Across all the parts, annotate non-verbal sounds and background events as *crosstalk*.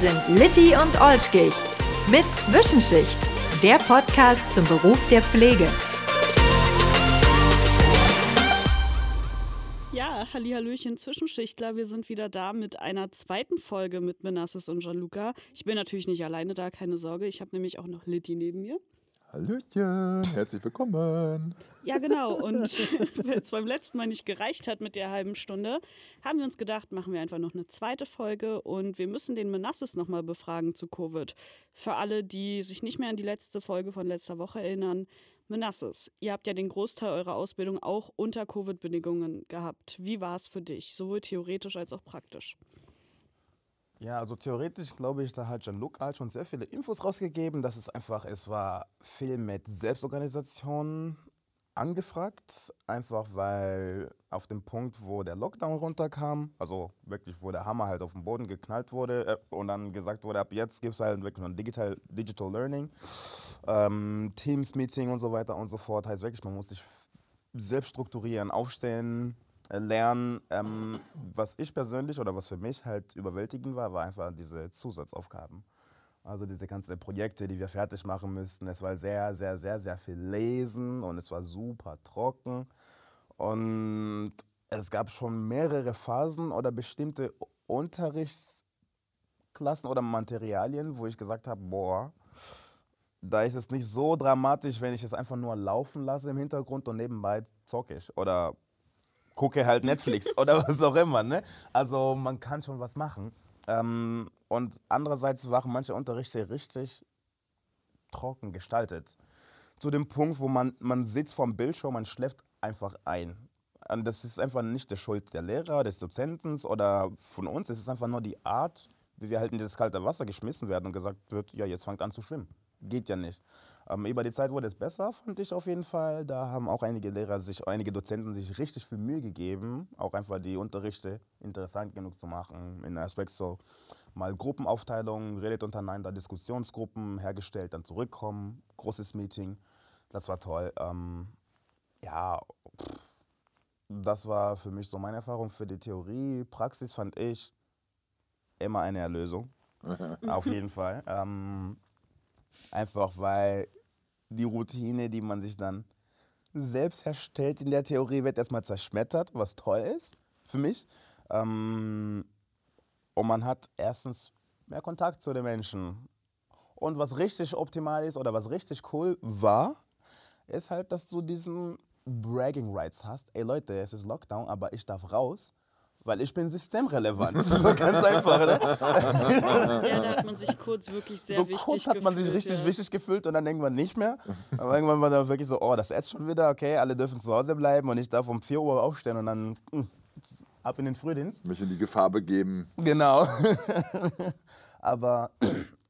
sind Litti und Olschkich mit Zwischenschicht, der Podcast zum Beruf der Pflege. Ja, Hallihallöchen Zwischenschichtler. Wir sind wieder da mit einer zweiten Folge mit Menasses und Gianluca. Ich bin natürlich nicht alleine da, keine Sorge. Ich habe nämlich auch noch Litti neben mir. Hallöchen, herzlich willkommen. Ja, genau. Und *laughs* weil es beim letzten Mal nicht gereicht hat mit der halben Stunde, haben wir uns gedacht, machen wir einfach noch eine zweite Folge und wir müssen den Menasses nochmal befragen zu Covid. Für alle, die sich nicht mehr an die letzte Folge von letzter Woche erinnern, Menasses, ihr habt ja den Großteil eurer Ausbildung auch unter Covid-Bedingungen gehabt. Wie war es für dich, sowohl theoretisch als auch praktisch? Ja, also theoretisch glaube ich, da hat Jean-Luc halt schon sehr viele Infos rausgegeben. Das ist einfach, es war viel mit Selbstorganisation angefragt. Einfach weil auf dem Punkt, wo der Lockdown runterkam, also wirklich, wo der Hammer halt auf den Boden geknallt wurde äh, und dann gesagt wurde, ab jetzt gibt es halt wirklich ein Digital, Digital Learning, ähm, Teams-Meeting und so weiter und so fort. Heißt wirklich, man muss sich selbst strukturieren, aufstehen, lernen. Ähm, was ich persönlich oder was für mich halt überwältigend war, war einfach diese Zusatzaufgaben. Also diese ganzen Projekte, die wir fertig machen müssten. Es war sehr, sehr, sehr, sehr viel Lesen und es war super trocken. Und es gab schon mehrere Phasen oder bestimmte Unterrichtsklassen oder Materialien, wo ich gesagt habe, boah, da ist es nicht so dramatisch, wenn ich es einfach nur laufen lasse im Hintergrund und nebenbei zocke ich. Oder gucke halt Netflix *laughs* oder was auch immer. Ne? Also man kann schon was machen. Ähm, und andererseits waren manche Unterrichte richtig trocken gestaltet. Zu dem Punkt, wo man, man sitzt vorm Bildschirm, man schläft einfach ein. Und das ist einfach nicht die Schuld der Lehrer, des Dozenten oder von uns. Es ist einfach nur die Art, wie wir halt in das kalte Wasser geschmissen werden und gesagt wird, ja, jetzt fangt an zu schwimmen. Geht ja nicht. Ähm, über die Zeit wurde es besser, fand ich auf jeden Fall. Da haben auch einige Lehrer sich, einige Dozenten sich richtig viel Mühe gegeben, auch einfach die Unterrichte interessant genug zu machen. In Aspekt so mal Gruppenaufteilung, redet untereinander, Diskussionsgruppen hergestellt, dann zurückkommen, großes Meeting. Das war toll. Ähm, ja, pff, das war für mich so meine Erfahrung für die Theorie. Praxis fand ich immer eine Erlösung. *laughs* auf jeden Fall. Ähm, einfach weil die Routine, die man sich dann selbst herstellt in der Theorie, wird erstmal zerschmettert, was toll ist für mich. Ähm, und man hat erstens mehr Kontakt zu den Menschen. Und was richtig optimal ist oder was richtig cool war, ist halt, dass du diesen Bragging Rights hast. Ey Leute, es ist Lockdown, aber ich darf raus weil ich bin systemrelevant. Das ist so ganz einfach, ne? Ja, da hat man sich kurz wirklich sehr so wichtig kurz hat man sich richtig ja. wichtig gefühlt und dann irgendwann nicht mehr. Aber irgendwann war dann wirklich so, oh, das ist jetzt schon wieder, okay, alle dürfen zu Hause bleiben und ich darf um 4 Uhr aufstehen und dann mh, ab in den Frühdienst. Mich in die Gefahr begeben. Genau. *laughs* Aber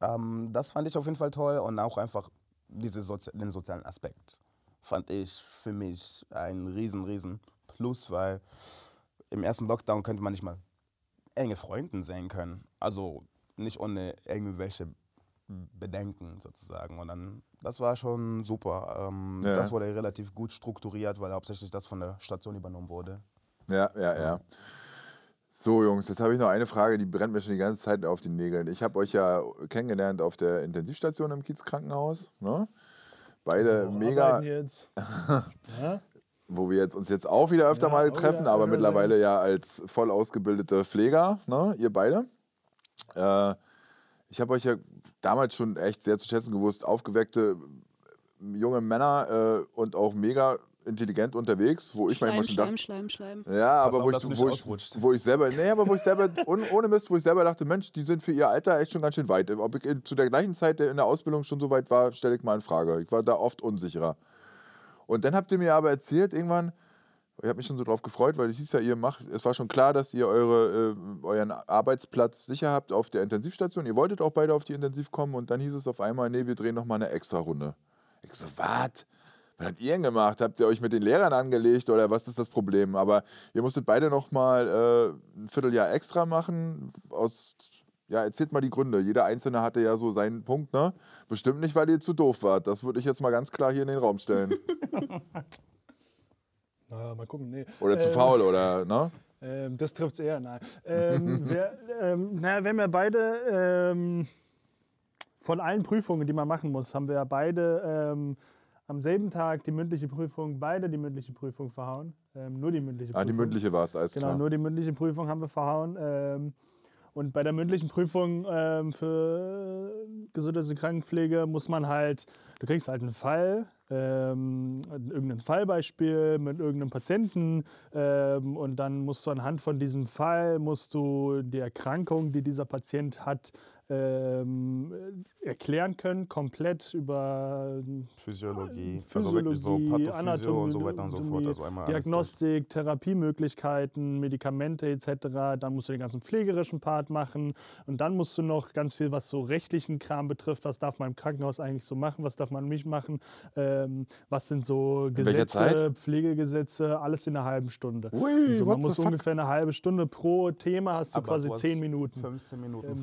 ähm, das fand ich auf jeden Fall toll und auch einfach diese Sozi den sozialen Aspekt fand ich für mich ein riesen, riesen Plus, weil im ersten Lockdown könnte man nicht mal enge Freunden sehen können. Also nicht ohne irgendwelche Bedenken sozusagen. Und dann, das war schon super. Ähm, Ja. Das wurde relativ gut strukturiert, weil hauptsächlich das von der Station übernommen wurde. Ja, ja, ja. So, Jungs, jetzt habe ich noch eine Frage, die brennt mir schon die ganze Zeit auf den Nägeln. Ich habe euch ja kennengelernt auf der Intensivstation im Kiezkrankenhaus. Ne? Beide Wo mega, Jetzt. *laughs* ja? Wo wir jetzt uns jetzt auch wieder öfter Ja, mal oh treffen, ja, aber ja, mittlerweile ja als voll ausgebildete Pfleger, ne? ihr beide. Äh, ich habe euch ja damals schon echt sehr zu schätzen gewusst, aufgeweckte junge Männer äh, und auch mega intelligent unterwegs, wo ich manchmal Schleim, schon dachte, Schleim, Schleim, Schleim. Ja, aber wo, ich, nicht wo, ich, wo ich selber, nee, aber wo ich selber, *laughs* ohne, ohne Mist, wo ich selber dachte, Mensch, die sind für ihr Alter echt schon ganz schön weit. Ob ich in- zu der gleichen Zeit in der Ausbildung schon so weit war, stelle ich mal in Frage. Ich war da oft unsicherer. Und dann habt ihr mir aber erzählt, irgendwann, ich habe mich schon so drauf gefreut, weil es hieß ja, ihr macht, es war schon klar, dass ihr eure, äh, euren Arbeitsplatz sicher habt auf der Intensivstation. Ihr wolltet auch beide auf die Intensiv kommen und dann hieß es auf einmal, nee, wir drehen nochmal eine extra Runde. Ich so, was? Was habt ihr denn gemacht? Habt ihr euch mit den Lehrern angelegt oder was ist das Problem? Aber ihr musstet beide nochmal äh, ein Vierteljahr extra machen. Aus, ja, erzählt mal die Gründe. Jeder Einzelne hatte ja so seinen Punkt, ne? Bestimmt nicht, weil ihr zu doof wart. Das würde ich jetzt mal ganz klar hier in den Raum stellen. *laughs* *laughs* Na, mal gucken. Nee. Oder zu Ähm, faul oder, ne? Ähm, das trifft es eher, nein. Ähm, *laughs* wir, ähm, naja, wir haben ja beide ähm, von allen Prüfungen, die man machen muss, haben wir ja beide ähm, am selben Tag die mündliche Prüfung, beide die mündliche Prüfung verhauen. Ähm, nur die mündliche Prüfung. Ah, die mündliche war es, alles Genau, klar. nur die mündliche Prüfung haben wir verhauen. Und bei der mündlichen Prüfung ähm, für und Krankenpflege muss man halt, du kriegst halt einen Fall, ähm, irgendein Fallbeispiel mit irgendeinem Patienten ähm, und dann musst du anhand von diesem Fall, musst du die Erkrankung, die dieser Patient hat, ähm, erklären können, komplett über Physiologie, also wirklich so Physiologie, Pathophysio und so weiter und so fort. Also einmal. Diagnostik, Therapiemöglichkeiten, Medikamente etc. Dann musst du den ganzen pflegerischen Part machen und dann musst du noch ganz viel, was so rechtlichen Kram betrifft, was darf man im Krankenhaus eigentlich so machen, was darf man nicht machen, ähm, was sind so Gesetze? Pflegegesetze, alles in einer halben Stunde. Ui, also man muss ungefähr eine halbe Stunde pro Thema, hast du Aber quasi zehn Minuten. 15 Minuten Ähm,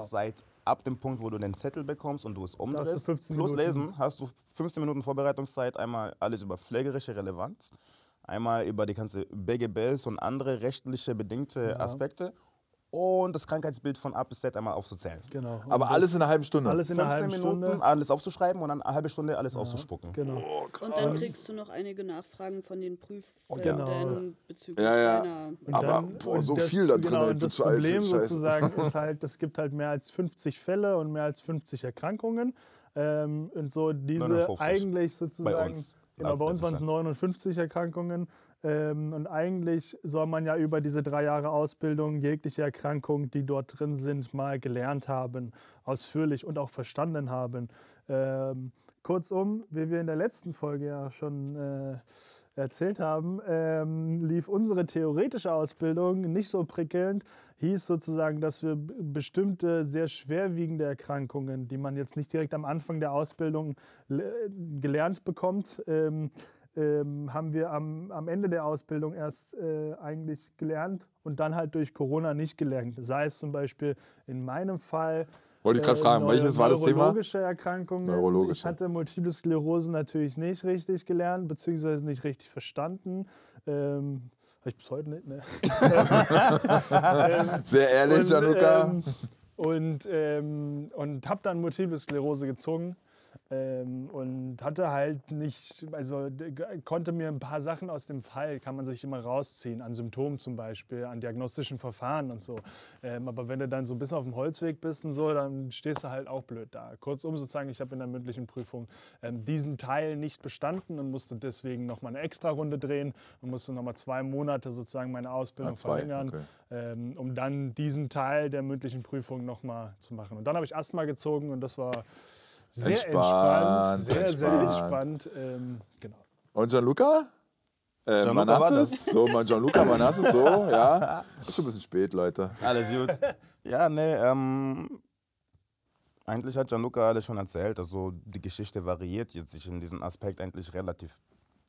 Vorbereitungszeit ab dem Punkt, wo du den Zettel bekommst und du es umdrehst. 15 Plus Minuten. Lesen hast du 15 Minuten Vorbereitungszeit. Einmal alles über pflegerische Relevanz, einmal über die ganze BGBs und andere rechtliche bedingte Aspekte und das Krankheitsbild von A bis Z einmal aufzuzählen. Genau. Aber Und alles in einer halben Stunde. alles in einer 15 halben Minuten Stunde. alles aufzuschreiben und dann eine halbe Stunde alles auszuspucken. Genau. Und dann kriegst du noch einige Nachfragen von den Genau. Prüfenden bezüglich Ja, ja. deiner. Und Aber, boah, so viel da drin, Genau, und das Problem sozusagen ist halt, es gibt halt mehr als 50 Fälle und mehr als 50 Erkrankungen. Ähm, und so diese 59. eigentlich sozusagen. uns. Genau, bei uns waren es Wissenschaft. 59 Erkrankungen. Ähm, und eigentlich soll man ja über diese drei Jahre Ausbildung jegliche Erkrankungen, die dort drin sind, mal gelernt haben, ausführlich und auch verstanden haben. Ähm, kurzum, wie wir in der letzten Folge ja schon äh, erzählt haben, ähm, lief unsere theoretische Ausbildung nicht so prickelnd. Hieß sozusagen, dass wir bestimmte sehr schwerwiegende Erkrankungen, die man jetzt nicht direkt am Anfang der Ausbildung le- gelernt bekommt, ähm, ähm, haben wir am, am Ende der Ausbildung erst äh, eigentlich gelernt und dann halt durch Corona nicht gelernt. Sei es zum Beispiel in meinem Fall. Wollte ich gerade fragen, neuro- welches war das Thema? Neurologische Erkrankungen. Neurologische. Ich hatte Multiple Sklerose natürlich nicht richtig gelernt, beziehungsweise nicht richtig verstanden. Ähm, ich bis heute nicht, ne? *laughs* Sehr ehrlich, Und, Januka. ähm, und ähm, und habe dann Multiple Sklerose gezogen. Ähm, und hatte halt nicht, also konnte mir ein paar Sachen aus dem Fall, kann man sich immer rausziehen, an Symptomen zum Beispiel, an diagnostischen Verfahren und so. Ähm, aber wenn du dann so ein bisschen auf dem Holzweg bist und so, dann stehst du halt auch blöd da. Kurzum sozusagen, ich habe in der mündlichen Prüfung ähm, diesen Teil nicht bestanden und musste deswegen nochmal eine extra Runde drehen und musste nochmal zwei Monate sozusagen meine Ausbildung Ah, zwei, verlängern okay. ähm, um dann diesen Teil der mündlichen Prüfung nochmal zu machen. Und dann habe ich Asthma gezogen und das war sehr entspannt, Entspannt, sehr, sehr entspannt. entspannt. Ähm, genau. Und Gianluca? Äh, Gianluca war Manasses? So, mein Gianluca Manasses, so, ja. Ist schon ein bisschen spät, Leute. Alles gut. ja, nee, ähm, eigentlich hat Gianluca alles schon erzählt. Also die Geschichte variiert jetzt sich in diesem Aspekt eigentlich relativ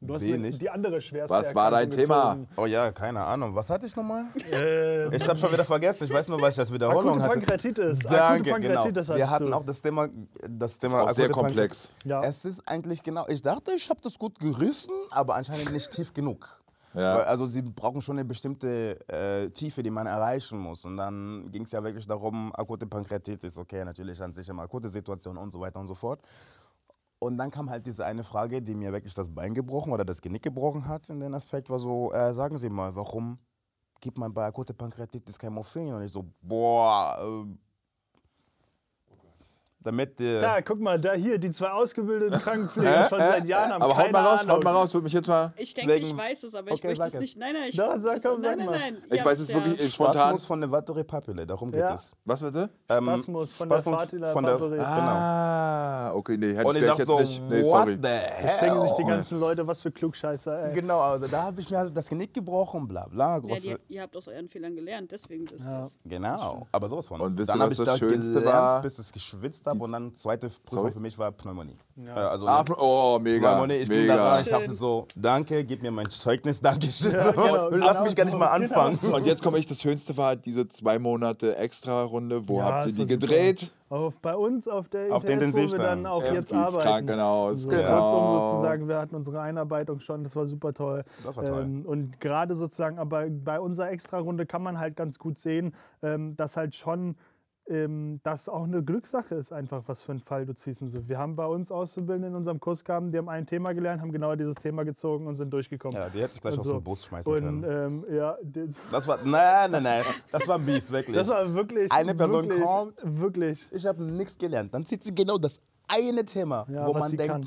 Du hast wenig. die andere schwerste Was war dein Thema? gezogen. Oh ja, keine Ahnung. Was hatte ich nochmal? *laughs* Äh, Ich habe schon wieder vergessen. Ich weiß nur, was ich als Wiederholung akute hatte. Pankreatitis. akute Danke, genau. Wir hatten du. auch das Thema, das Thema Auch sehr akute komplex. Pankreatitis. Ja. Es ist eigentlich genau. Ich dachte, ich habe das gut gerissen, aber anscheinend nicht tief genug. Ja. Weil, also sie brauchen schon eine bestimmte äh, Tiefe, die man erreichen muss. Und dann ging es ja wirklich darum, akute Pankreatitis, okay, natürlich an sich immer akute Situation und so weiter und so fort. Und dann kam halt diese eine Frage, die mir wirklich das Bein gebrochen oder das Genick gebrochen hat in den Aspekt, war so, äh, sagen Sie mal, warum gibt man bei akute Pankreatitis kein Morphin? Und ich so, boah, äh, damit der... Da, guck mal, da hier, die zwei ausgebildeten Krankenpfleger schon seit Jahren haben Aber haut mal raus, Ahnung. haut mal raus, würde mich jetzt mal. Ich denke, Wegen- ich weiß es, aber ich Okay, möchte sag es es. nicht. Nein, nein, ich Doch, sag, also, komm, sag nein, mal. nein, nein. Ich Ihr weiß es ja- wirklich ich- spontan. Spasmus von der Vatere Papille, darum geht Ja. es. Was bitte? Ähm, Spasmus von der Spasmus Fatila von der- Vatere. Genau. Ah, okay, nee, hätte Und ich vielleicht so, jetzt nicht. Nee, what sorry. the hell? Zeigen sich die ganzen Leute, was für Klugscheißer, ey. Genau, also da habe ich mir halt das Genick gebrochen, bla bla. Ja, Große, ihr habt aus euren Fehlern gelernt, deswegen ist Ja. das. Genau, aber sowas von. Und Dann ihr, habe ich das da Schönste gelernt, bis ich geschwitzt habe und dann zweite Prüfung Sorry? für mich war Pneumonie. Ja. Also Ah, oh, mega. Pneumonie, ich bin da mega. rein, ich dachte so, danke, gib mir mein Zeugnis, danke schön. Ja, genau, *laughs* Lass genau mich gar nicht so, mal genau. anfangen. Und jetzt komme ich, das Schönste war diese zwei Monate Extra-Runde. Wo Ja, habt ihr die gedreht? Auf, bei uns auf der Auf der ITS, wo wir dann auch Im jetzt arbeiten. Krankenhaus, So, genau. Kurzum sozusagen, wir hatten unsere Einarbeitung schon, das war super toll. Das war toll. Ähm, und gerade sozusagen, aber bei unserer Extra-Runde kann man halt ganz gut sehen, ähm, dass halt schon ähm, das auch eine Glückssache ist, einfach was für einen Fall du ziehst. Und so. Wir haben bei uns Auszubildenden in unserem Kurs gehabt, die haben ein Thema gelernt, haben genau dieses Thema gezogen und sind durchgekommen. Ja, die hätte ich gleich Und aus so. dem Bus schmeißen Und können. ähm, ja, *laughs* das, war, nein, nein, nein, das war mies, wirklich. das war wirklich. Eine Person wirklich, kommt. Wirklich. ich habe nichts gelernt. Dann zieht sie genau das eine Thema, Ja, wo man denkt, kann.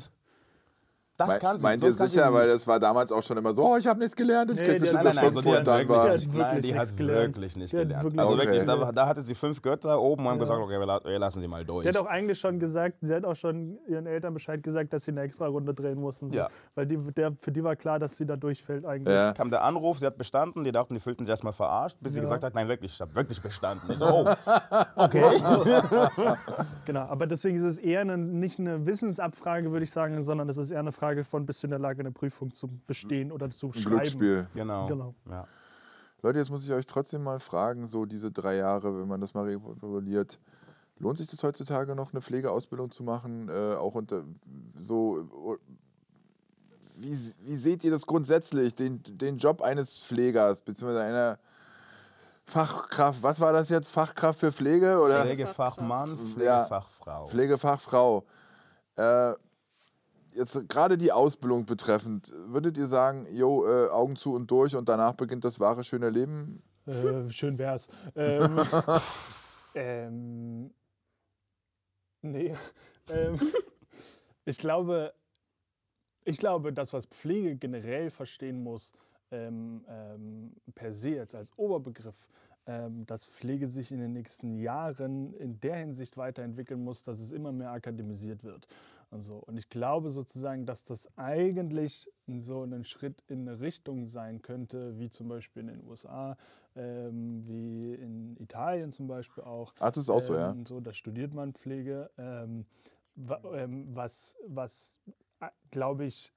Das Me- kann sie. Meint ihr sie sicher, weil das war damals auch schon immer so, oh, ich habe nichts gelernt und ich Nee, krieg die bestimmt Nein, nein, fünf also die und hat dann wirklich, war... nein, die hat gelernt. wirklich nicht Die hat gelernt. wirklich also wirklich, da, da hatte sie fünf Götter oben und haben gesagt, okay, wir la- wir lassen sie mal durch. Sie hat auch eigentlich schon gesagt, sie hat auch schon ihren Eltern Bescheid gesagt, dass sie eine extra Runde drehen mussten. So. Ja. Weil die, der, für die war klar, dass sie da durchfällt eigentlich. Ja. kam der Anruf, sie hat bestanden, die dachten, die fühlten sich erstmal verarscht, bis sie Ja. gesagt hat, nein, wirklich, ich habe wirklich bestanden. Ich so, oh, *laughs* okay. Genau, aber deswegen ist es eher eine, nicht eine Wissensabfrage, würde ich sagen, sondern es ist eher eine Frage von, bist du in der Lage, eine Prüfung zu bestehen oder zu Ein schreiben. Glücksspiel. genau. Genau. Ja. Leute, jetzt muss ich euch trotzdem mal fragen, so diese drei Jahre, wenn man das mal evaluiert, lohnt sich das heutzutage noch, eine Pflegeausbildung zu machen? Äh, auch unter so. Wie, wie seht ihr das grundsätzlich, den, den Job eines Pflegers, beziehungsweise einer Fachkraft? Was war das jetzt? Fachkraft für Pflege oder Pflegefachmann, Ja. Pflegefachfrau. Pflegefachfrau? Äh, jetzt gerade die Ausbildung betreffend, würdet ihr sagen, jo, äh, Augen zu und durch und danach beginnt das wahre schöne Leben? Äh, schön wär's. *laughs* Ähm, ähm, nee. *laughs* Ähm, ich glaube, ich glaube, das, was Pflege generell verstehen muss, ähm, ähm, per se jetzt als Oberbegriff, ähm, dass Pflege sich in den nächsten Jahren in der Hinsicht weiterentwickeln muss, dass es immer mehr akademisiert wird. Und, so. und ich glaube sozusagen, dass das eigentlich so ein Schritt in eine Richtung sein könnte, wie zum Beispiel in den USA, ähm, wie in Italien zum Beispiel auch. Ach, das ist auch so, ja. Ähm, so, da studiert man Pflege. Ähm, ähm, was, was äh, glaube ich,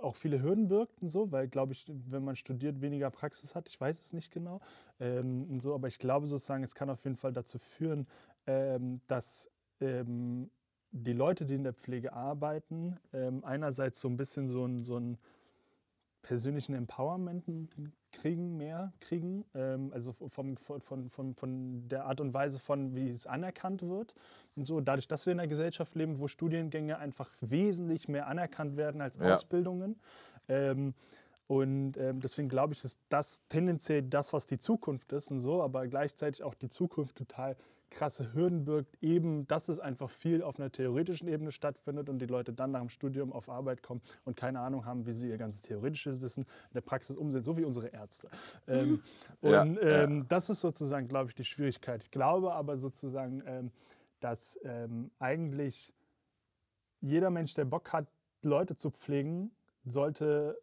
auch viele Hürden birgt und so, weil, glaube ich, wenn man studiert, weniger Praxis hat. Ich weiß es nicht genau. Ähm, so, aber ich glaube sozusagen, es kann auf jeden Fall dazu führen, ähm, dass ähm, die Leute, die in der Pflege arbeiten, ähm, einerseits so ein bisschen so ein, so ein persönlichen Empowerment kriegen, mehr kriegen, ähm, also vom, von, von, von, der Art und Weise von, wie es anerkannt wird. Und so, dadurch, dass wir in einer Gesellschaft leben, wo Studiengänge einfach wesentlich mehr anerkannt werden als Ja. Ausbildungen. Ähm, und ähm, deswegen glaube ich, ist das tendenziell das, was die Zukunft ist und so, aber gleichzeitig auch die Zukunft total krasse Hürden birgt, eben, dass es einfach viel auf einer theoretischen Ebene stattfindet und die Leute dann nach dem Studium auf Arbeit kommen und keine Ahnung haben, wie sie ihr ganzes theoretisches Wissen in der Praxis umsetzen, so wie unsere Ärzte. Ähm, *laughs* Ja, und ähm, das ist sozusagen, glaube ich, die Schwierigkeit. Ich glaube aber sozusagen, ähm, dass ähm, eigentlich jeder Mensch, der Bock hat, Leute zu pflegen, sollte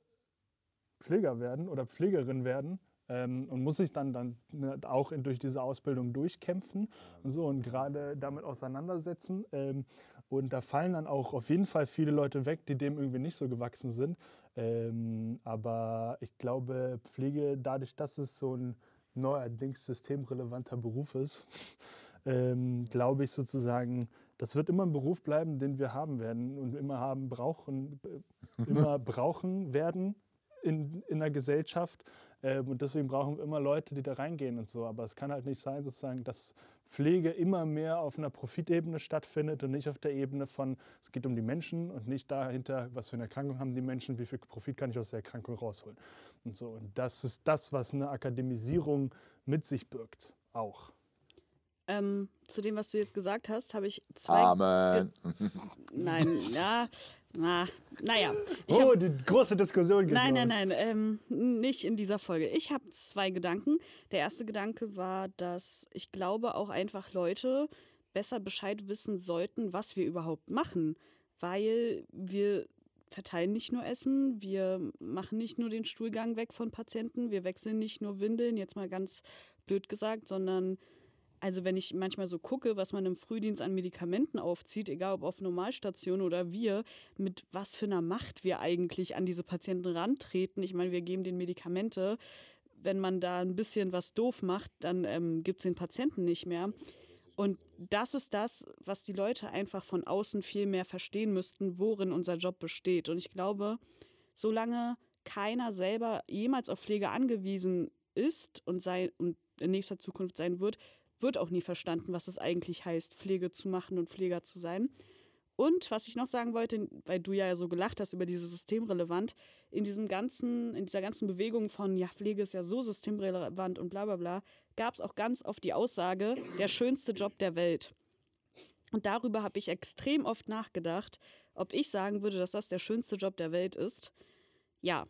Pfleger werden oder Pflegerin werden und muss sich dann, dann ne, auch durch diese Ausbildung durchkämpfen und so und gerade damit auseinandersetzen. Ähm, und da fallen dann auch auf jeden Fall viele Leute weg, die dem irgendwie nicht so gewachsen sind. Ähm, aber ich glaube, Pflege, dadurch, dass es so ein neuerdings systemrelevanter Beruf ist, *laughs* ähm, glaube ich sozusagen, das wird immer ein Beruf bleiben, den wir haben werden und immer haben brauchen, äh, immer *laughs* brauchen werden in, in der Gesellschaft. Ähm, und deswegen brauchen wir immer Leute, die da reingehen und so. Aber es kann halt nicht sein, sozusagen, dass Pflege immer mehr auf einer Profitebene stattfindet und nicht auf der Ebene von, es geht um die Menschen und nicht dahinter, was für eine Erkrankung haben die Menschen, wie viel Profit kann ich aus der Erkrankung rausholen. Und so. Und das ist das, was eine Akademisierung mit sich birgt. Auch. Ähm, zu dem, was du jetzt gesagt hast, habe ich zwei. Amen. Nein, ja, *laughs* na, naja. Ich hab, Oh, die große Diskussion geht nein, nein, nein, ähm, nicht in dieser Folge. Ich habe zwei Gedanken. Der erste Gedanke war, dass ich glaube, auch einfach Leute besser Bescheid wissen sollten, was wir überhaupt machen. Weil wir verteilen nicht nur Essen, wir machen nicht nur den Stuhlgang weg von Patienten, wir wechseln nicht nur Windeln, jetzt mal ganz blöd gesagt, sondern also wenn ich manchmal so gucke, was man im Frühdienst an Medikamenten aufzieht, egal ob auf Normalstation oder wir, mit was für einer Macht wir eigentlich an diese Patienten rantreten. Ich meine, wir geben den Medikamente. Wenn man da ein bisschen was doof macht, dann ähm, gibt es den Patienten nicht mehr. Und das ist das, was die Leute einfach von außen viel mehr verstehen müssten, worin unser Job besteht. Und ich glaube, solange keiner selber jemals auf Pflege angewiesen ist und, sei, und in nächster Zukunft sein wird, wird auch nie verstanden, was es eigentlich heißt, Pflege zu machen und Pfleger zu sein. Und was ich noch sagen wollte, weil du ja so gelacht hast über dieses systemrelevant, in diesem ganzen, in dieser ganzen Bewegung von, ja, Pflege ist ja so systemrelevant und bla bla bla, gab es auch ganz oft die Aussage, der schönste Job der Welt. Und darüber habe ich extrem oft nachgedacht, ob ich sagen würde, dass das der schönste Job der Welt ist. Ja,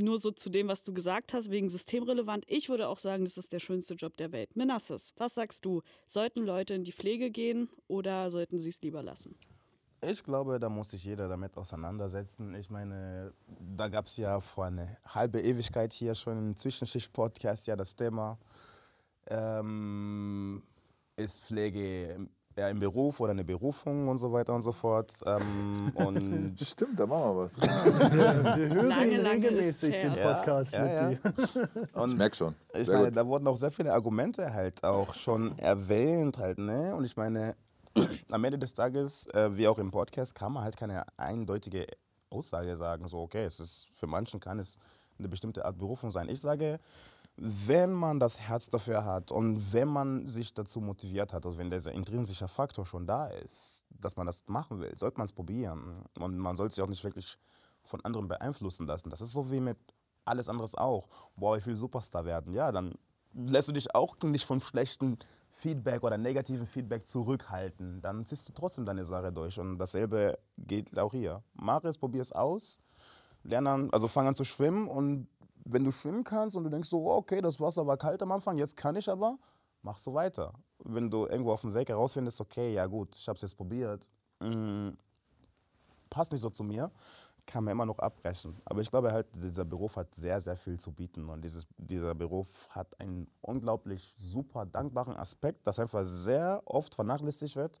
nur so zu dem, was du gesagt hast, wegen systemrelevant. Ich würde auch sagen, das ist der schönste Job der Welt. Menasses, was sagst du? Sollten Leute in die Pflege gehen oder sollten sie es lieber lassen? Ich glaube, da muss sich jeder damit auseinandersetzen. Ich meine, da gab es ja vor einer halben Ewigkeit hier schon im Zwischenschicht-Podcast ja das Thema, ähm, ist Pflege ja, im Beruf oder eine Berufung und so weiter und so fort. Ähm, *laughs* und Stimmt, da machen wir was. Wir, *laughs* wir hören Lange, lange regelmäßig den. Podcast. Ja, ja, mit *laughs* und Ich merk schon. Ich Sehr meine, gut. da wurden auch sehr viele Argumente halt auch schon erwähnt halt, ne? Und ich meine, *clears throat* am Ende des Tages, äh, wie auch im Podcast, kann man halt keine eindeutige Aussage sagen, so okay, es ist für manchen kann es eine bestimmte Art Berufung sein. Ich sage, wenn man das Herz dafür hat und wenn man sich dazu motiviert hat, also wenn dieser intrinsische Faktor schon da ist, dass man das machen will, sollte man es probieren. Und man sollte sich auch nicht wirklich von anderen beeinflussen lassen. Das ist so wie mit alles anderes auch. Boah, ich will Superstar werden. Ja, dann lässt du dich auch nicht von schlechten Feedback oder negativen Feedback zurückhalten. Dann ziehst du trotzdem deine Sache durch. Und dasselbe geht auch hier. Mach es, probier es aus. Lern an, also fang an zu schwimmen und wenn du schwimmen kannst und du denkst so, oh, okay, das Wasser war kalt am Anfang, jetzt kann ich aber, mach so weiter. Wenn du irgendwo auf dem Weg herausfindest, okay, ja gut, ich habe es jetzt probiert, mm, passt nicht so zu mir, kann man immer noch abbrechen. Aber ich glaube halt, dieser Beruf hat sehr, sehr viel zu bieten. Und dieses, dieser Beruf hat einen unglaublich super dankbaren Aspekt, das einfach sehr oft vernachlässigt wird.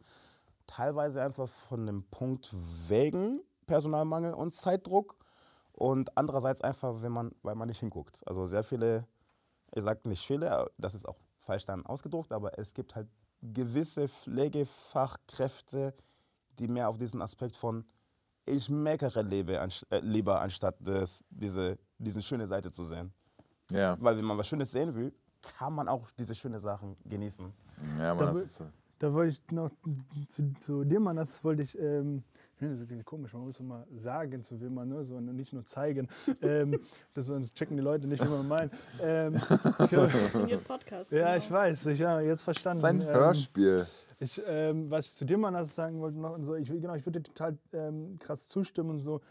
Teilweise einfach von dem Punkt wegen Personalmangel und Zeitdruck. Und andererseits einfach, wenn man, weil man nicht hinguckt. Also sehr viele, ich sage nicht viele, das ist auch falsch dann ausgedruckt, aber es gibt halt gewisse Pflegefachkräfte, die mehr auf diesen Aspekt von ich meckere lebe, anst äh, lieber, anstatt das, diese, diese schöne Seite zu sehen. Ja, Weil wenn man was Schönes sehen will, kann man auch diese schönen Sachen genießen. ja Da man, will- das ist, Da wollte ich noch zu, zu dir, Mann, das wollte ich, ähm, ich finde das ist komisch, man muss immer sagen, zu wem man, ne, so, und nicht nur zeigen. *laughs* ähm, das, sonst checken die Leute nicht, wie man meint. Ähm, *laughs* Funktioniert Podcast. ja, genau. ich weiß, ich habe jetzt verstanden. sein Ähm, Hörspiel. Ich, ähm, was ich zu dir mal das sagen wollte noch und so, ich, will- genau, ich würde dir total ähm, krass zustimmen und so,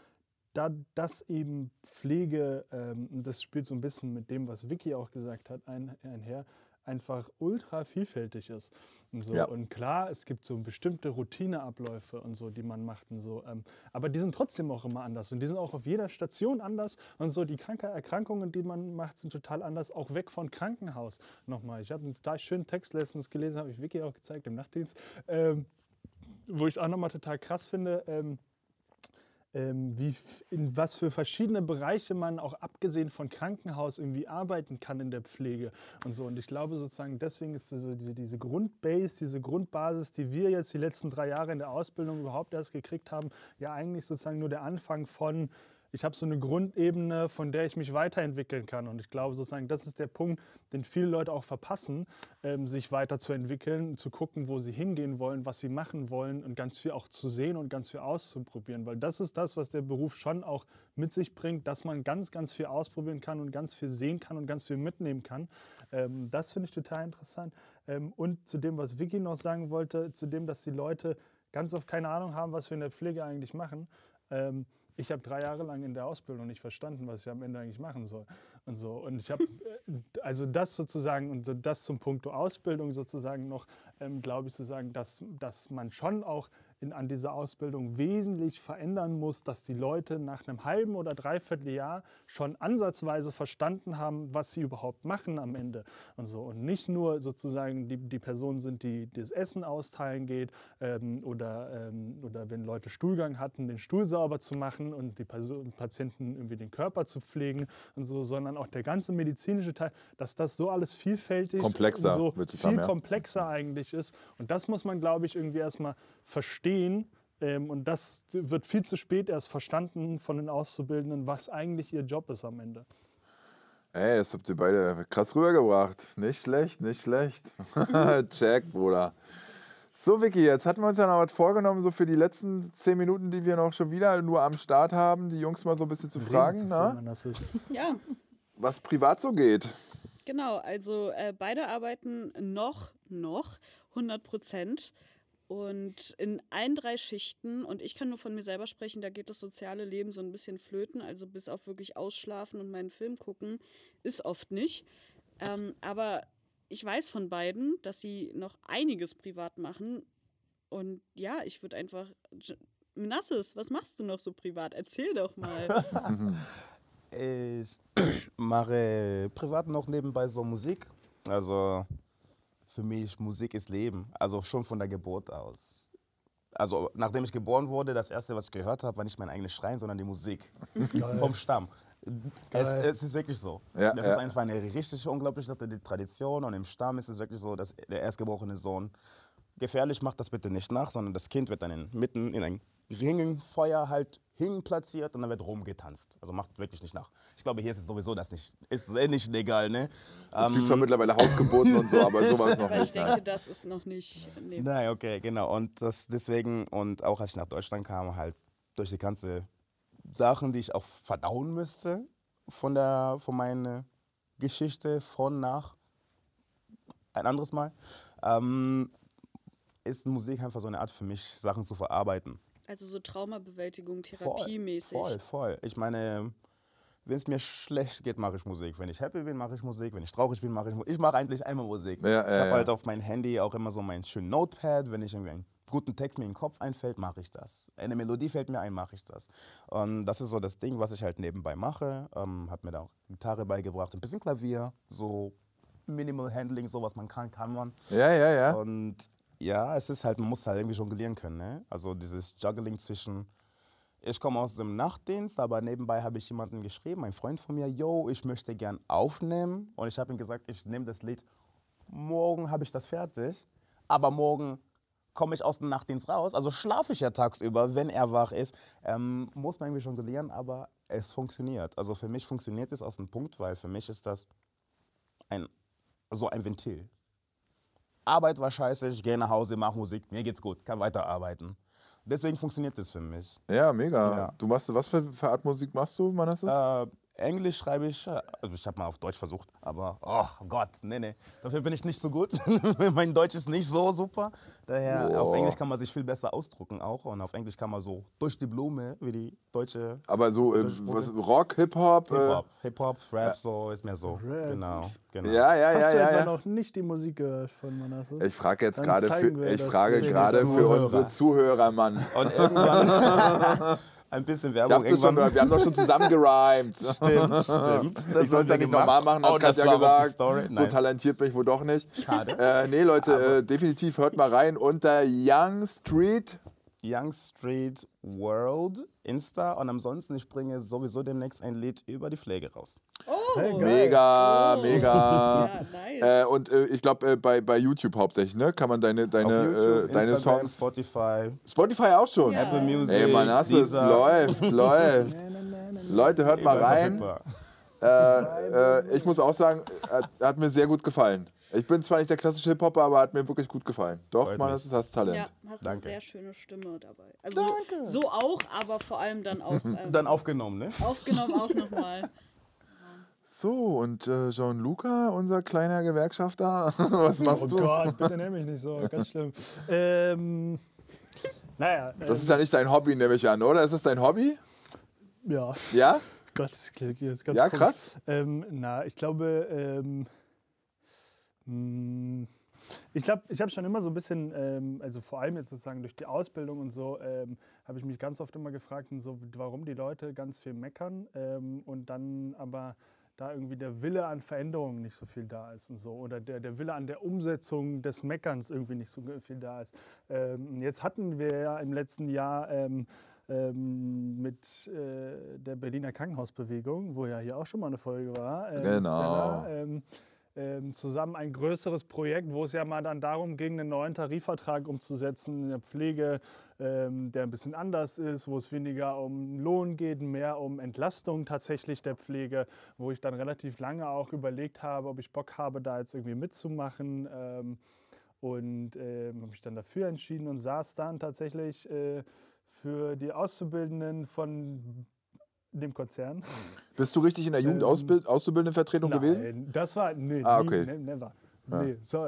da das eben Pflege, ähm, das spielt so ein bisschen mit dem, was Vicky auch gesagt hat, ein, einher, einfach ultra vielfältig ist. Und, so. Ja. und klar, es gibt so bestimmte Routineabläufe und so, die man macht und so. Ähm, aber die sind trotzdem auch immer anders und die sind auch auf jeder Station anders und so. Die Kranke Erkrankungen, die man macht, sind total anders, auch weg von Krankenhaus. Nochmal, ich habe einen total schönen Text letztens gelesen, habe ich Vicky auch gezeigt im Nachtdienst, ähm, wo ich es auch nochmal total krass finde. Ähm, ähm, wie, in was für verschiedene Bereiche man auch abgesehen von Krankenhaus irgendwie arbeiten kann in der Pflege und so. Und ich glaube sozusagen, deswegen ist so diese, diese Grundbase, diese Grundbasis, die wir jetzt die letzten drei Jahre in der Ausbildung überhaupt erst gekriegt haben, ja eigentlich sozusagen nur der Anfang von, ich habe so eine Grundebene, von der ich mich weiterentwickeln kann. Und ich glaube sozusagen, das ist der Punkt, den viele Leute auch verpassen, ähm, sich weiterzuentwickeln, zu gucken, wo sie hingehen wollen, was sie machen wollen und ganz viel auch zu sehen und ganz viel auszuprobieren. Weil das ist das, was der Beruf schon auch mit sich bringt, dass man ganz, ganz viel ausprobieren kann und ganz viel sehen kann und ganz viel mitnehmen kann. Ähm, das finde ich total interessant. Ähm, und zu dem, was Vicky noch sagen wollte, zu dem, dass die Leute ganz oft keine Ahnung haben, was wir in der Pflege eigentlich machen. Ähm, ich habe drei Jahre lang in der Ausbildung nicht verstanden, was ich am Ende eigentlich machen soll. Und so. Und ich habe, also das sozusagen, und das zum Punkt Ausbildung sozusagen noch, ähm, glaube ich, zu sagen, dass, dass man schon auch in, an dieser Ausbildung wesentlich verändern muss, dass die Leute nach einem halben oder dreiviertel Jahr schon ansatzweise verstanden haben, was sie überhaupt machen am Ende und so. Und nicht nur sozusagen die, die Personen sind, die das Essen austeilen geht ähm, oder, ähm, oder wenn Leute Stuhlgang hatten, den Stuhl sauber zu machen und die Person, Patienten irgendwie den Körper zu pflegen und so, sondern auch der ganze medizinische Teil, dass das so alles vielfältig Komplexer, so viel sagen, ja. komplexer eigentlich ist. Und das muss man, glaube ich, irgendwie erstmal verstehen. Ähm, und das wird viel zu spät erst verstanden von den Auszubildenden, was eigentlich ihr Job ist am Ende. Ey, das habt ihr beide krass rübergebracht. Nicht schlecht, nicht schlecht. *laughs* Check, Bruder. So, Vicky, jetzt hatten wir uns ja noch was vorgenommen, so für die letzten zehn Minuten, die wir noch schon wieder nur am Start haben, die Jungs mal so ein bisschen zu fragen, na? wenn das ist. Ja, was privat so geht. genau. Also äh, beide arbeiten noch, noch 100 Prozent und in allen drei Schichten. Und ich kann nur von mir selber sprechen, da geht das soziale Leben so ein bisschen flöten. Also bis auf wirklich ausschlafen und meinen Film gucken, ist oft nicht. Ähm, aber ich weiß von beiden, dass sie noch einiges privat machen. Und ja, ich würde einfach. Nasses, was machst du noch so privat? Erzähl doch mal. *laughs* *laughs* Ich *clears throat* mache privat noch nebenbei so Musik. Also für mich Musik ist Leben. Also schon von der Geburt aus. Also nachdem ich geboren wurde, das erste, was ich gehört habe, war nicht mein eigenes Schreien, sondern die Musik vom Stamm. Es, Geil. es ist wirklich so. Ja, das ja. ist einfach eine richtig unglaubliche Tradition und im Stamm ist es wirklich so, dass der erstgeborene Sohn gefährlich macht das bitte nicht nach, sondern das Kind wird dann in, mitten in ein Ringenfeuer halt hinplatziert und dann wird rumgetanzt. Also macht wirklich nicht nach. Ich glaube, hier ist es sowieso das nicht, ist eh nicht legal, ne? Es gibt zwar mittlerweile Hausgeburten und so, *laughs* aber sowas noch Aber ich nicht. denke, Nein. das ist noch nicht. Nee. Nein, okay, genau. Und das deswegen, und auch als ich nach Deutschland kam, halt durch die ganze Sachen, die ich auch verdauen müsste von der, von meiner Geschichte von nach ein anderes Mal, ähm, ist Musik einfach so eine Art für mich, Sachen zu verarbeiten. Also so Traumabewältigung, therapiemäßig. Voll, voll. Ich meine, wenn es mir schlecht geht, mache ich Musik. Wenn ich happy bin, mache ich Musik. Wenn ich traurig bin, mache ich Musik. Ich mache eigentlich einmal Musik. Ja, ich ja, habe ja. halt auf mein Handy auch immer so meinen schönen Notepad. Wenn ich irgendwie einen guten Text mir in den Kopf einfällt, mache ich das. Eine Melodie fällt mir ein, mache ich das. Und das ist so das Ding, was ich halt nebenbei mache. Ähm, habe mir da auch Gitarre beigebracht, ein bisschen Klavier, so Minimal Handling, so was man kann, kann man. Ja, ja, ja. Und ja, es ist halt, man muss halt irgendwie jonglieren können. Ne? Also dieses Juggling zwischen, ich komme aus dem Nachtdienst, aber nebenbei habe ich jemanden geschrieben, ein Freund von mir, yo, ich möchte gern aufnehmen. Und ich habe ihm gesagt, ich nehme das Lied, morgen habe ich das fertig, aber morgen komme ich aus dem Nachtdienst raus, also schlafe ich ja tagsüber, wenn er wach ist, ähm, muss man irgendwie jonglieren, aber es funktioniert. Also für mich funktioniert es aus dem Punkt, weil für mich ist das ein, so ein Ventil. Arbeit war scheiße, ich gehe nach Hause, mache Musik, mir geht's gut, kann weiterarbeiten. Deswegen funktioniert das für mich. Ja, mega. Ja. Du machst, was für, für Art Musik machst du, Manasses? Äh, Englisch schreibe ich, äh, also ich habe mal auf Deutsch versucht, aber oh Gott, nee, nee, dafür bin ich nicht so gut. *laughs* mein Deutsch ist nicht so super. Daher, auf Boah. Englisch kann man sich viel besser ausdrucken auch und auf Englisch kann man so durch die Blume, wie die deutsche Aber so äh, was, Rock, Hip-Hop? Hip-Hop, Hip-Hop, Rap, so ist mehr so. Rap. Genau, genau. Ja, ja, Hast ja, du ja. etwa ja. noch nicht die Musik gehört von Manasses? Ich frage jetzt gerade für, ich das frage gerade für unsere Zuhörer, Mann. Und irgendwann *laughs* ein bisschen Werbung. das schon, wir haben doch schon zusammen gerimt. *laughs* Stimmt, stimmt. Ich soll es ja nicht normal machen, das oh, das ja auch die gesagt. So talentiert bin ich wohl doch nicht. Schade. Äh, nee, Leute, äh, definitiv hört mal rein unter Young Street. Young Street World Insta und ansonsten ich bringe sowieso demnächst ein Lied über die Pflege raus. Hey, geil. Mega, Oh. mega. *laughs* Ja, nice. Äh, und äh, ich glaube, äh, bei, bei YouTube hauptsächlich, ne? Kann man deine, deine, Auf YouTube, äh, deine Instagram, Songs. Spotify, Spotify auch schon. Ja. Apple Music. Ey, man, hast es. Läuft, *laughs* läuft. Leute, hört mal rein. Äh, äh, ich muss auch sagen, hat, hat mir sehr gut gefallen. Ich bin zwar nicht der klassische Hip-Hopper, aber hat mir wirklich gut gefallen. Doch, Freut Mann, das ist das Talent. ja, hast Danke. eine sehr schöne Stimme dabei. Also so, so auch, aber vor allem dann auch *laughs* ähm, Dann aufgenommen, ne? aufgenommen auch nochmal. So, und äh, Jean-Luca, unser kleiner Gewerkschafter, *laughs* was machst Oh du? Gott, bitte nenn mich nicht so, ganz schlimm. *laughs* Ähm, naja, Das ist ja nicht dein Hobby, nehme ich an, oder? Ist das dein Hobby? ähm, ja, Ja? Gott, das klingt jetzt ganz Ja, komisch. krass. Ähm, na, ich glaube, ähm, ich glaube, ich habe schon immer so ein bisschen, ähm, also vor allem jetzt sozusagen durch die Ausbildung und so, ähm, habe ich mich ganz oft immer gefragt, und so, warum die Leute ganz viel meckern ähm, und dann aber da irgendwie der Wille an Veränderungen nicht so viel da ist und so oder der, der Wille an der Umsetzung des Meckerns irgendwie nicht so viel da ist. Ähm, jetzt hatten wir ja im letzten Jahr ähm, ähm, mit äh, der Berliner Krankenhausbewegung, wo ja hier auch schon mal eine Folge war, ähm, Genau. Stella, zusammen ein größeres Projekt, wo es ja mal dann darum ging, einen neuen Tarifvertrag umzusetzen in der Pflege, ähm, der ein bisschen anders ist, wo es weniger um Lohn geht, mehr um Entlastung tatsächlich der Pflege, wo ich dann relativ lange auch überlegt habe, ob ich Bock habe, da jetzt irgendwie mitzumachen. Ähm, und ähm, habe mich dann dafür entschieden und saß dann tatsächlich äh, für die Auszubildenden von dem Konzern. Bist du richtig in der Jugendauszubildendenvertretung gewesen? Nein, das war, nee, Ah, nie, okay. ne, never. Nee, so,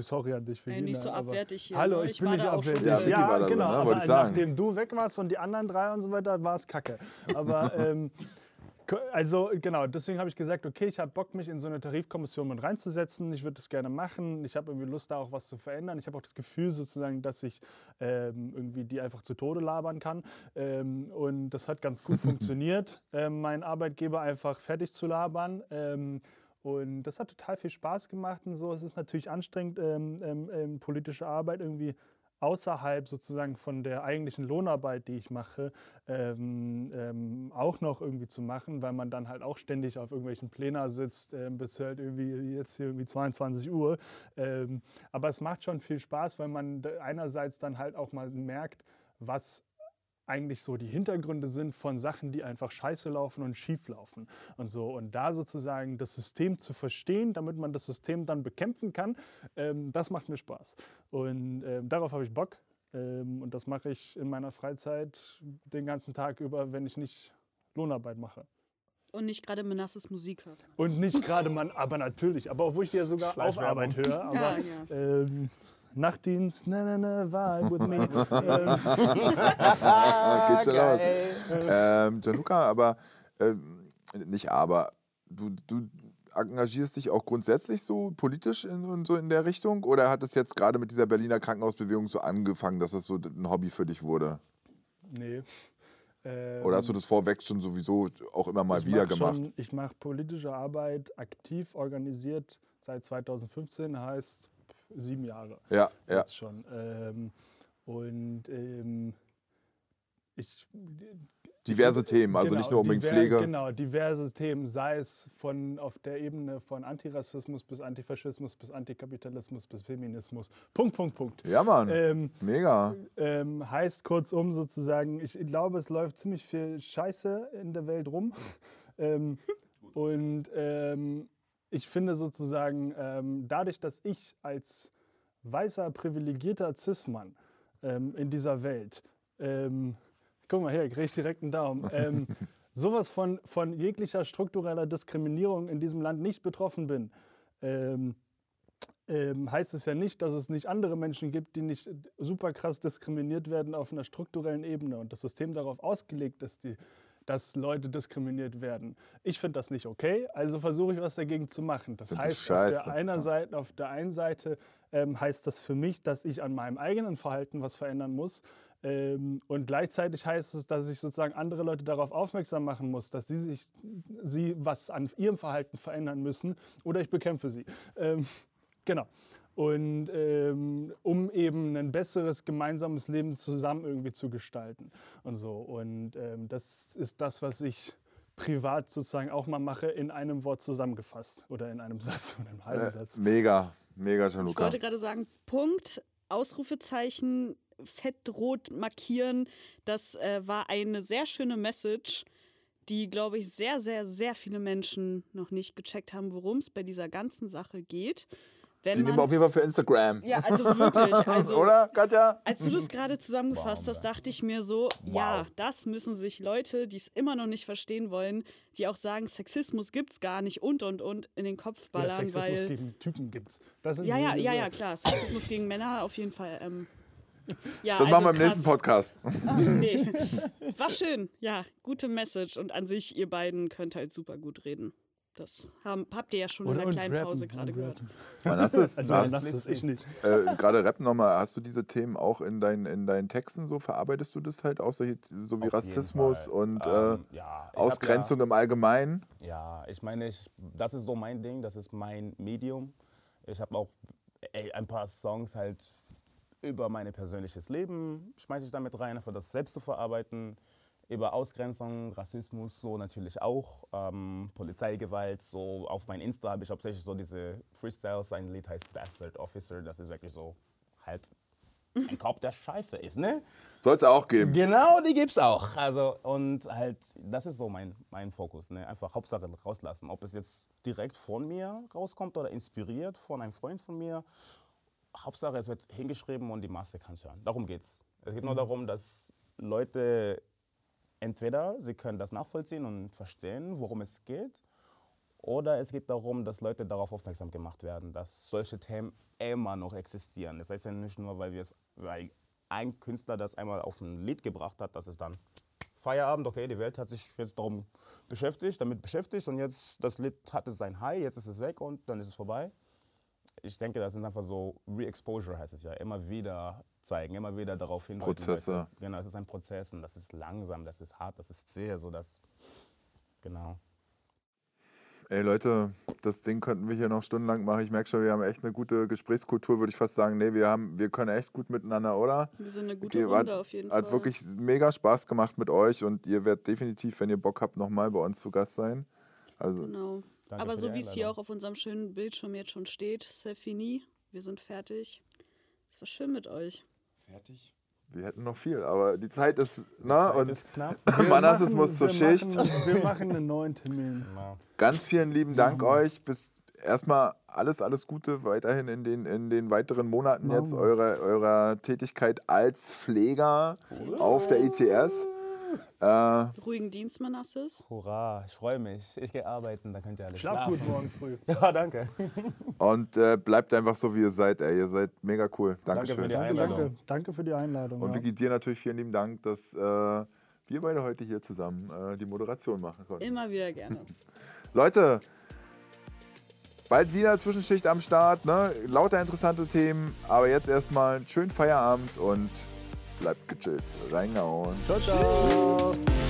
sorry an dich für Ey, nicht so abwertig hier, Hallo, ne? ich, Ich bin nicht da auch schon abwertig. Ja, war da genau, ne? aber nachdem du weg warst und die anderen drei und so weiter, war es kacke. Aber *laughs* ähm, also genau, deswegen habe ich gesagt, okay, ich habe Bock, mich in so eine Tarifkommission mit reinzusetzen. Ich würde das gerne machen. Ich habe irgendwie Lust, da auch was zu verändern. Ich habe auch das Gefühl sozusagen, dass ich ähm, irgendwie die einfach zu Tode labern kann. Ähm, und das hat ganz gut *laughs* funktioniert, ähm, meinen Arbeitgeber einfach fertig zu labern. Ähm, und das hat total viel Spaß gemacht und so. Es ist natürlich anstrengend, ähm, ähm, ähm, politische Arbeit irgendwie außerhalb sozusagen von der eigentlichen Lohnarbeit, die ich mache, ähm, ähm, auch noch irgendwie zu machen, weil man dann halt auch ständig auf irgendwelchen Plänen sitzt, ähm, bis halt irgendwie jetzt hier irgendwie 22 Uhr. Ähm, aber es macht schon viel Spaß, weil man einerseits dann halt auch mal merkt, was eigentlich so die Hintergründe sind von Sachen, die einfach scheiße laufen und schief laufen und so. Und da sozusagen das System zu verstehen, damit man das System dann bekämpfen kann, ähm, das macht mir Spaß. Und ähm, darauf habe ich Bock. Ähm, und das mache ich in meiner Freizeit den ganzen Tag über, wenn ich nicht Lohnarbeit mache. Und nicht gerade Menasses Musik hörst. Und nicht gerade man, aber natürlich, aber obwohl ich ja sogar auf. Arbeit höre, *laughs* aber Ja, ja. Ähm, Nachtdienst, na na na, vibe with me. ähm, geht schon los. Ähm, Gianluca, aber ähm, nicht aber, du, du engagierst dich auch grundsätzlich so politisch in, und so in der Richtung? Oder hat es jetzt gerade mit dieser Berliner Krankenhausbewegung so angefangen, dass das so ein Hobby für dich wurde? nee. Ähm, Oder hast du das vorweg schon sowieso auch immer mal ich wieder mach gemacht? Schon, ich mache politische Arbeit aktiv organisiert seit 2015, heißt sieben Jahre Ja, ja. jetzt schon. Ähm, und ähm, ich Diverse Themen, also Genau, nicht nur unbedingt diver- Pflege. Genau, diverse Themen, sei es von auf der Ebene von Antirassismus bis Antifaschismus bis Antikapitalismus bis Feminismus. Punkt, Punkt, Punkt. Ja, Mann. Ähm, Mega. ähm, heißt kurzum sozusagen, ich glaube, es läuft ziemlich viel Scheiße in der Welt rum. *laughs* ähm, und ähm, ich finde sozusagen, ähm, dadurch, dass ich als weißer, privilegierter Cis-Mann ähm, in dieser Welt, ähm, guck mal her, ich kriege direkt einen Daumen, *laughs* ähm, sowas von, von jeglicher struktureller Diskriminierung in diesem Land nicht betroffen bin, ähm, ähm, heißt es ja nicht, dass es nicht andere Menschen gibt, die nicht super krass diskriminiert werden auf einer strukturellen Ebene. Und das System darauf ausgelegt ist, die, dass Leute diskriminiert werden. Ich finde das nicht okay, also versuche ich was dagegen zu machen. Das das heißt, auf der, einer Seite, auf der einen Seite ähm, heißt das für mich, dass ich an meinem eigenen Verhalten was verändern muss. Ähm, und gleichzeitig heißt es, dass ich sozusagen andere Leute darauf aufmerksam machen muss, dass sie sich sie was an ihrem Verhalten verändern müssen oder ich bekämpfe sie. Ähm, Genau. Und ähm, um eben ein besseres gemeinsames Leben zusammen irgendwie zu gestalten und so. Und ähm, das ist das, was ich privat sozusagen auch mal mache, in einem Wort zusammengefasst oder in einem *laughs* Satz oder einem halben Äh, Satz. mega, mega, Ich Gianluca. wollte gerade sagen, Punkt, Ausrufezeichen, fettrot markieren. Das äh, war eine sehr schöne Message, die, glaube ich, sehr, sehr, sehr viele Menschen noch nicht gecheckt haben, worum es bei dieser ganzen Sache geht. Wenn Die nehmen wir auf jeden Fall für Instagram. ja, also wirklich. *laughs* Also, Oder, Katja? Als du das gerade zusammengefasst hast, dachte ich mir so, ja, das müssen sich Leute, die es immer noch nicht verstehen wollen, die auch sagen, Sexismus gibt's gar nicht und und und in den Kopf ballern, Sexismus weil gegen Typen gibt's. Das sind ja, ja, ja, ja, klar, Sexismus gegen Männer auf jeden Fall. Ähm, *laughs* Ja, Das machen wir im krass. nächsten Podcast. Nee. *laughs* War schön. Ja, gute Message. Und an sich, ihr beiden könnt halt super gut reden. Das haben, habt ihr ja schon in einer kleinen rappen, Pause gerade und gehört. Wann hast es? *laughs* Also, hast, das ist ich nicht. *laughs* äh, Gerade Rap nochmal, hast du diese Themen auch in, dein, in deinen Texten so? Verarbeitest du das halt auch solche, so wie Auf Rassismus und Ähm, äh, ja, Ausgrenzung im Allgemeinen? Ja, ja, ich meine, ich, das ist so mein Ding, das ist mein Medium. Ich habe auch ey, ein paar Songs halt über mein persönliches Leben, schmeiße ich damit rein, einfach das selbst zu verarbeiten. Über Ausgrenzung, Rassismus, so natürlich auch. Ähm, Polizeigewalt, so auf mein Insta habe ich hauptsächlich so diese Freestyles. Ein Lied heißt Bastard Officer, das ist wirklich so halt ein Korb, der scheiße ist, ne? Soll es auch geben. Genau, die gibt's auch. Also, und halt, das ist so mein, mein Fokus. Ne? Einfach Hauptsache rauslassen. Ob es jetzt direkt von mir rauskommt oder inspiriert von einem Freund von mir. Hauptsache, es wird hingeschrieben und die Masse kann es hören. Darum geht's. Es geht nur darum, dass Leute entweder sie können das nachvollziehen und verstehen, worum es geht, oder es geht darum, dass Leute darauf aufmerksam gemacht werden, dass solche Themen immer noch existieren. Das heißt ja nicht nur, weil, wir es, weil ein Künstler das einmal auf ein Lied gebracht hat, dass es dann Feierabend, okay, die Welt hat sich jetzt darum beschäftigt, damit beschäftigt und jetzt das Lied hatte sein High, jetzt ist es weg und dann ist es vorbei. Ich denke, das sind einfach so Re-Exposure heißt es ja, immer wieder zeigen, immer wieder darauf hinweisen. Prozesse. Genau, es ist ein Prozess und das ist langsam, das ist hart, das ist zäh, so das, genau. Ey Leute, das Ding könnten wir hier noch stundenlang machen. Ich merke schon, wir haben echt eine gute Gesprächskultur, würde ich fast sagen. Nee, wir, haben, wir können echt gut miteinander, oder? Wir sind eine gute Runde hat, auf jeden hat Fall. wirklich mega Spaß gemacht mit euch und ihr werdet definitiv, wenn ihr Bock habt, nochmal bei uns zu Gast sein. Also Genau. Danke Aber so wie es hier auch auf unserem schönen Bildschirm jetzt schon steht, c'est fini. Wir sind fertig. Es war schön mit euch. fertig. Wir hätten noch viel, aber die Zeit ist, na, Zeit und ist knapp. *laughs* Wir Manassismus zur wir Schicht. Machen, wir machen einen neuen Termin. *laughs* Ja. Ganz vielen lieben Dank euch. Bis erstmal alles, alles Gute weiterhin in den, in den weiteren Monaten jetzt eurer, eurer Tätigkeit als Pfleger auf der ITS. Äh, Ruhigen Dienst, Manassis. Hurra, ich freue mich. Ich gehe arbeiten, dann könnt ihr alle Schlaf schlafen. gut morgen früh. *laughs* Ja, danke. und äh, bleibt einfach so, wie ihr seid. Ey. Ihr seid mega cool. Dankeschön. für die Danke, Einladung. danke, danke für die Einladung. Und ja. Vicky, dir natürlich vielen lieben Dank, dass äh, wir beide heute hier zusammen äh, die Moderation machen konnten. Immer wieder gerne. *laughs* Leute, bald wieder Zwischenschicht am Start. Ne? Lauter interessante Themen. Aber jetzt erstmal einen schönen Feierabend und bleibt gechillt. Reingehauen. Ciao, ciao.